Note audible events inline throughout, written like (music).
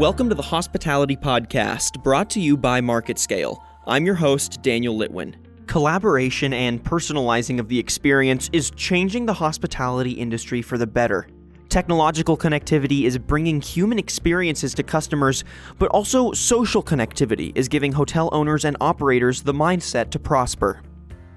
Welcome to the Hospitality Podcast, brought to you by MarketScale. I'm your host, Daniel Litwin. Collaboration and personalizing of the experience is changing the hospitality industry for the better. Technological connectivity is bringing human experiences to customers, but also social connectivity is giving hotel owners and operators the mindset to prosper.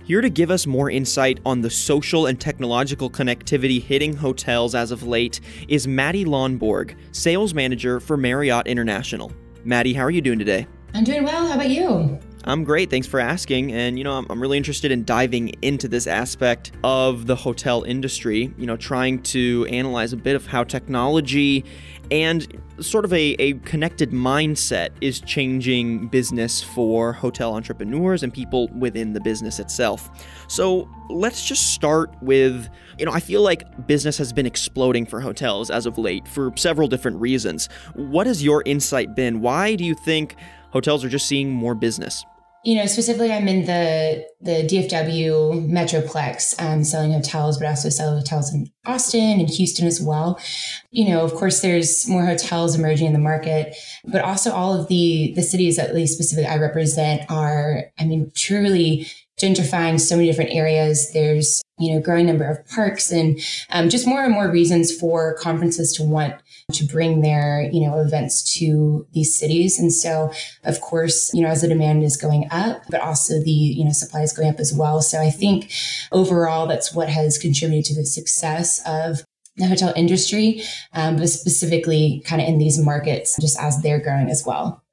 Here to give us more insight on the social and technological connectivity hitting hotels as of late is Maddie Lonborg, Sales Manager for Marriott International. Maddie, how are you doing today? I'm doing well. How about you? I'm great. Thanks for asking. And, you know, I'm, I'm, really interested in diving into this aspect of the hotel industry, you know, trying to analyze a bit of how technology and sort of a, a connected mindset is changing business for hotel entrepreneurs and people within the business itself. So let's just start with, you know, I feel like business has been exploding for hotels as of late for several different reasons. What has your insight been? Why do you think hotels are just seeing more business? You know, specifically, I'm in the the DFW Metroplex, um, selling hotels, but also sell hotels in Austin and Houston as well. You know, of course, there's more hotels emerging in the market, but also all of the the cities, at least specifically, I represent, are, I mean, truly gentrifying so many different areas. There's you know, growing number of parks and um, just more and more reasons for conferences to want to bring their, you know, events to these cities. And so, of course, you know, as the demand is going up, but also the, you know, supply is going up as well. So I think overall, that's what has contributed to the success of the hotel industry, um, but specifically kind of in these markets, just as they're growing as well.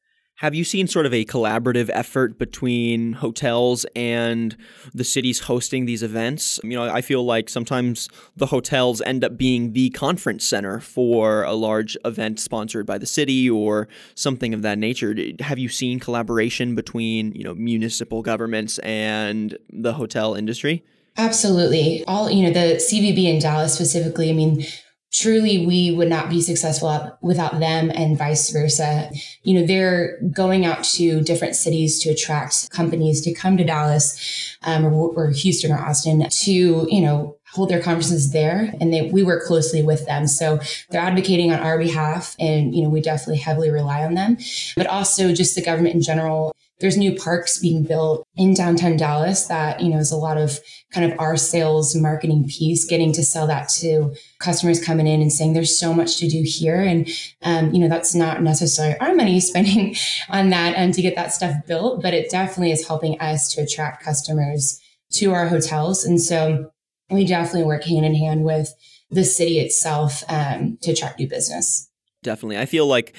Have you seen sort of a collaborative effort between hotels and the cities hosting these events? You know, I feel like sometimes the hotels end up being the conference center for a large event sponsored by the city or something of that nature. Have you seen collaboration between, you know, municipal governments and the hotel industry? Absolutely. All, you know, the CVB in Dallas specifically, I mean, truly we would not be successful without them and vice versa. You know, they're going out to different cities to attract companies to come to Dallas um, or, or, Houston or Austin to, you know, hold their conferences there and they, we work closely with them. So they're advocating on our behalf and, you know, we definitely heavily rely on them, but also just the government in general there's new parks being built in downtown Dallas that, you know, is a lot of kind of our sales marketing piece, getting to sell that to customers coming in and saying there's so much to do here. And, um, you know, that's not necessarily our money (laughs) spending on that and to get that stuff built, but it definitely is helping us to attract customers to our hotels. And so we definitely work hand in hand with the city itself um, to attract new business. Definitely. I feel like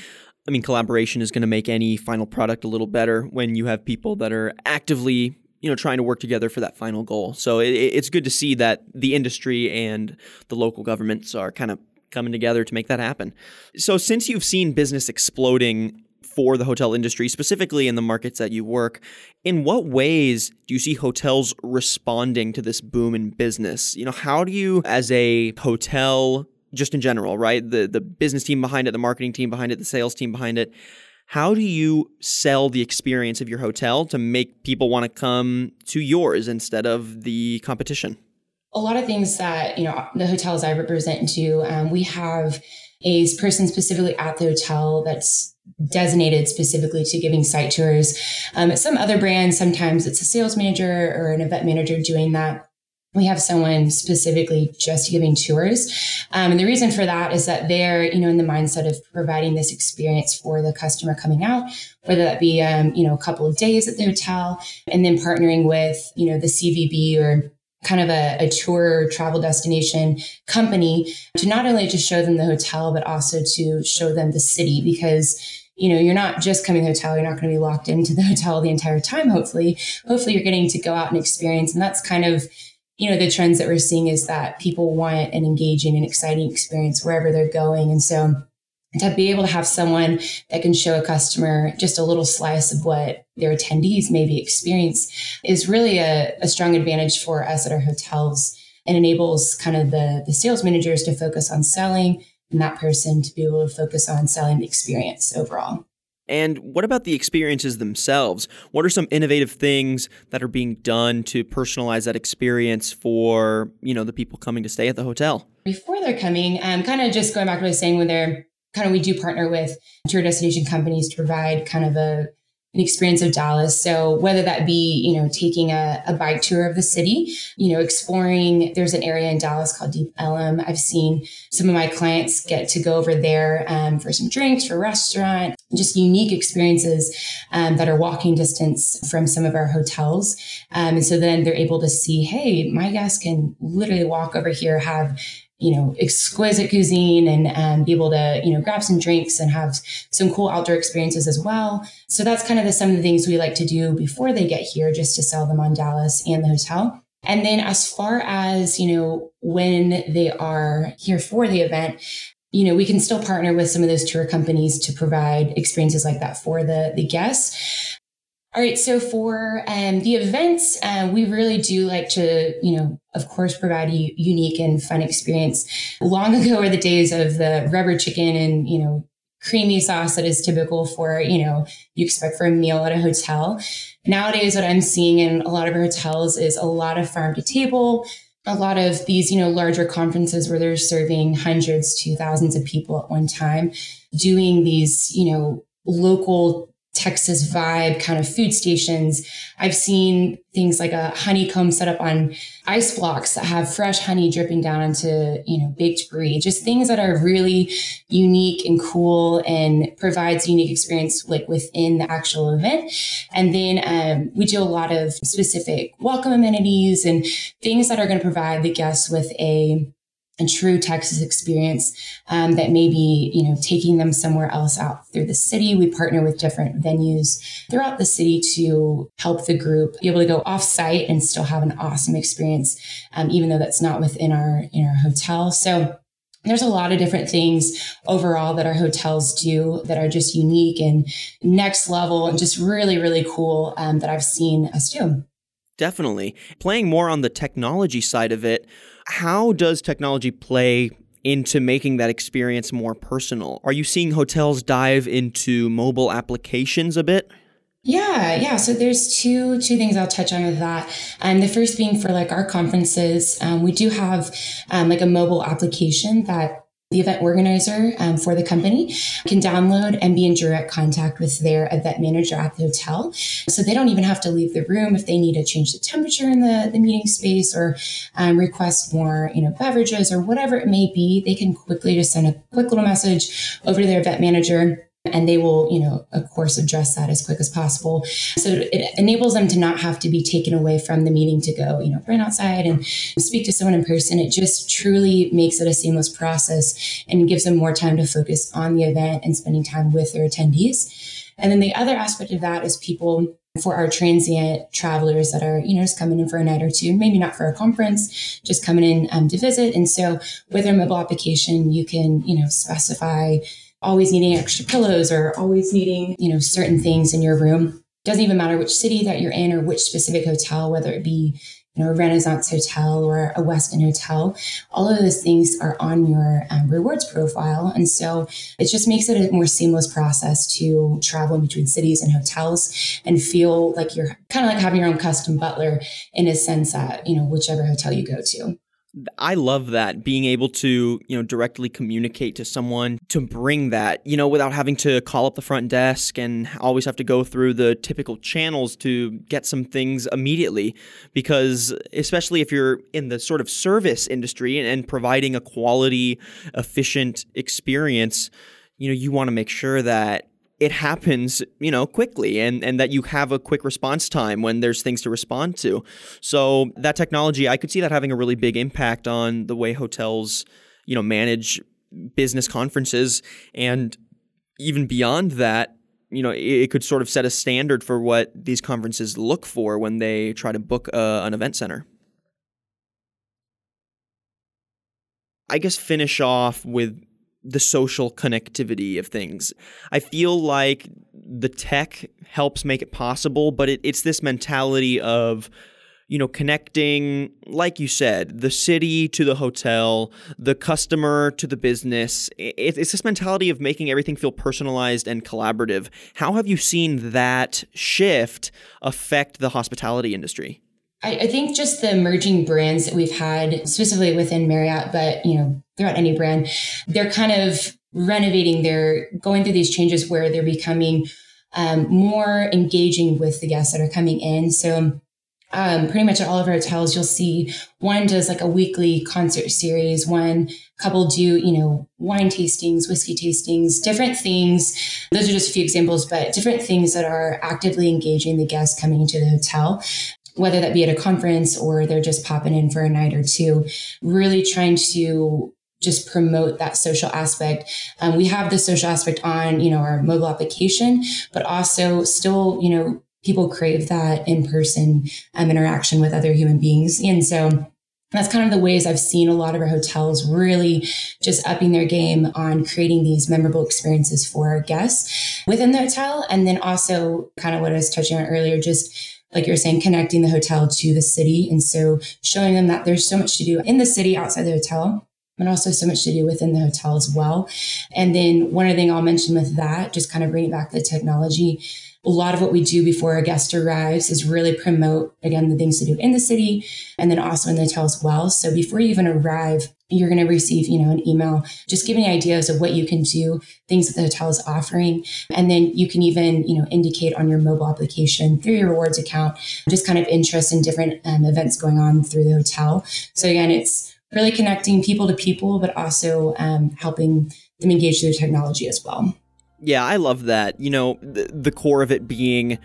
I mean, collaboration is going to make any final product a little better when you have people that are actively, you know, trying to work together for that final goal. So it, it's good to see that the industry and the local governments are kind of coming together to make that happen. So since you've seen business exploding for the hotel industry, specifically in the markets that you work, in what ways do you see hotels responding to this boom in business? You know, how do you, as a hotel just in general, right? The the business team behind it, the marketing team behind it, the sales team behind it. How do you sell the experience of your hotel to make people want to come to yours instead of the competition? A lot of things that you know the hotels I represent to, um, we have a person specifically at the hotel that's designated specifically to giving site tours. Um, some other brands, sometimes it's a sales manager or an event manager doing that we have someone specifically just giving tours. Um, and the reason for that is that they're, you know, in the mindset of providing this experience for the customer coming out, whether that be, um, you know, a couple of days at the hotel and then partnering with, you know, the CVB or kind of a, a tour travel destination company to not only just show them the hotel, but also to show them the city because you know, you're not just coming to the hotel. You're not going to be locked into the (laughs) hotel the entire time. Hopefully, hopefully you're getting to go out and experience. And that's kind of, you know, the trends that we're seeing is that people want an engaging and exciting experience wherever they're going. And so to be able to have someone that can show a customer just a little slice of what their attendees maybe experience is really a, a strong advantage for us at our hotels and enables kind of the, the sales managers to focus on selling and that person to be able to focus on selling the experience overall. And what about the experiences themselves? What are some innovative things that are being done to personalize that experience for, you know, the people coming to stay at the hotel? Before they're coming, um, kind of just going back to what I was saying when they're kind of we do partner with tour destination companies to provide kind of a an experience of Dallas. So whether that be, you know, taking a, a, bike tour of the city, you know, exploring, there's an area in Dallas called Deep Ellum. I've seen some of my clients get to go over there um, for some drinks, for restaurant, just unique experiences um, that are walking distance from some of our hotels. Um, and so then they're able to see, hey, my guests can literally walk over here, have you know, exquisite cuisine and um, be able to, you know, grab some drinks and have some cool outdoor experiences as well. So that's kind of the, some of the things we like to do before they get here, just to sell them on Dallas and the hotel. And then as far as, you know, when they are here for the event, you know, we can still partner with some of those tour companies to provide experiences like that for the, the guests. All right. So for um, the events, uh, we really do like to, you know, of course, provide a unique and fun experience. Long (laughs) ago were the days of the rubber chicken and, you know, creamy sauce that is typical for, you know, you expect for a meal at a hotel. Nowadays, what I'm seeing in a lot of hotels is a lot of farm to table, a lot of these, you know, larger conferences where they're serving hundreds to thousands of people at one time, doing these, you know, local Texas vibe kind of food stations. I've seen things like a honeycomb set up on ice blocks that have fresh honey dripping down into, you know, baked brie, just things that are really unique and cool and provides unique experience like within the actual event. And then um, we do a lot of specific welcome amenities and things that are going to provide the guests with a true Texas experience um, that may be, you know, taking them somewhere else out through the city. We partner with different venues throughout the city to help the group be able to go off site and still have an awesome experience, um, even though that's not within our in our hotel. So there's a lot of different things overall that our hotels do that are just unique and next level and just really, really cool um, that I've seen us do. Definitely. Playing more on the technology side of it, how does technology play into making that experience more personal? Are you seeing hotels dive into mobile applications a bit? Yeah, yeah. So there's two two things I'll touch on with that. Um, the first being for like our conferences, um, we do have um, like a mobile application that the event organizer um, for the company can download and be in direct contact with their event manager at the hotel. So they don't even have to leave the room if they need to change the temperature in the, the meeting space or um, request more, you know, beverages or whatever it may be. They can quickly just send a quick little message over to their event manager and they will, you know, of course, address that as quick as possible. So it enables them to not have to be taken away from the meeting to go, you know, run outside and speak to someone in person. It just truly makes it a seamless process and gives them more time to focus on the event and spending time with their attendees. And then the other aspect of that is people for our transient travelers that are, you know, just coming in for a night or two, maybe not for a conference, just coming in um, to visit. And so with our mobile application, you can, you know, specify always needing extra pillows or always needing, you know, certain things in your room. Doesn't even matter which city that you're in or which specific hotel, whether it be, you know, a Renaissance hotel or a Westin hotel. All of those things are on your um, rewards profile. And so it just makes it a more seamless process to travel between cities and hotels and feel like you're kind of like having your own custom butler in a sense that, you know, whichever hotel you go to. I love that being able to, you know, directly communicate to someone to bring that, you know, without having to call up the front desk and always have to go through the typical channels to get some things immediately. Because especially if you're in the sort of service industry and, and providing a quality efficient experience, you know, you want to make sure that it happens, you know, quickly and, and that you have a quick response time when there's things to respond to. So that technology, I could see that having a really big impact on the way hotels, you know, manage business conferences and even beyond that, you know, it, could sort of set a standard for what these conferences look for when they try to book a, an event center. I guess finish off with the social connectivity of things. I feel like the tech helps make it possible, but it, it's this mentality of, you know, connecting, like you said, the city to the hotel, the customer to the business. It, it's this mentality of making everything feel personalized and collaborative. How have you seen that shift affect the hospitality industry? I, I think just the emerging brands that we've had, specifically within Marriott, but you know, throughout any brand, they're kind of renovating, they're going through these changes where they're becoming um, more engaging with the guests that are coming in. So um, pretty much at all of our hotels, you'll see one does like a weekly concert series, one couple do, you know, wine tastings, whiskey tastings, different things. Those are just a few examples, but different things that are actively engaging the guests coming into the hotel whether that be at a conference or they're just popping in for a night or two, really trying to just promote that social aspect. Um, we have the social aspect on, you know, our mobile application, but also still, you know, people crave that in person um, interaction with other human beings. And so that's kind of the ways I've seen a lot of our hotels really just upping their game on creating these memorable experiences for our guests within the hotel. And then also kind of what I was touching on earlier, just like you're saying, connecting the hotel to the city. And so showing them that there's so much to do in the city outside the hotel but also so much to do within the hotel as well. And then one other thing I'll mention with that, just kind of bringing back the technology. A lot of what we do before a guest arrives is really promote, again, the things to do in the city and then also in the hotel as well. So before you even arrive, you're going to receive, you know, an email just giving ideas of what you can do, things that the hotel is offering. And then you can even, you know, indicate on your mobile application through your rewards account, just kind of interest in different um, events going on through the hotel. So again, it's really connecting people to people, but also um, helping them engage their technology as well. Yeah, I love that. You know, the, the core of it being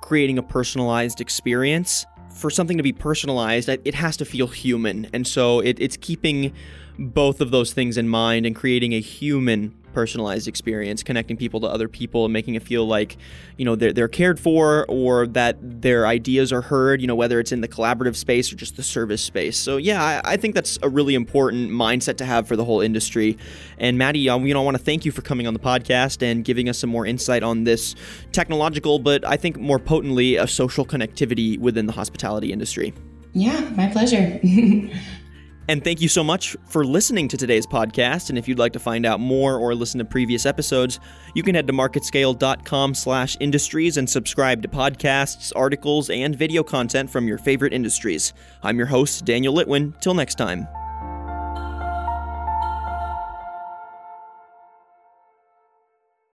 creating a personalized experience. For something to be personalized, it has to feel human. And so it, it's keeping both of those things in mind and creating a human personalized experience, connecting people to other people and making it feel like, you know, they're, they're cared for or that their ideas are heard, you know, whether it's in the collaborative space or just the service space. So, yeah, I, I think that's a really important mindset to have for the whole industry. And Maddie, um, you know, I want to thank you for coming on the podcast and giving us some more insight on this technological, but I think more potently, a social connectivity within the hospitality industry. Yeah, my pleasure. (laughs) And thank you so much for listening to today's podcast. And if you'd like to find out more or listen to previous episodes, you can head to marketscale.com slash industries and subscribe to podcasts, articles, and video content from your favorite industries. I'm your host, Daniel Litwin. Till next time.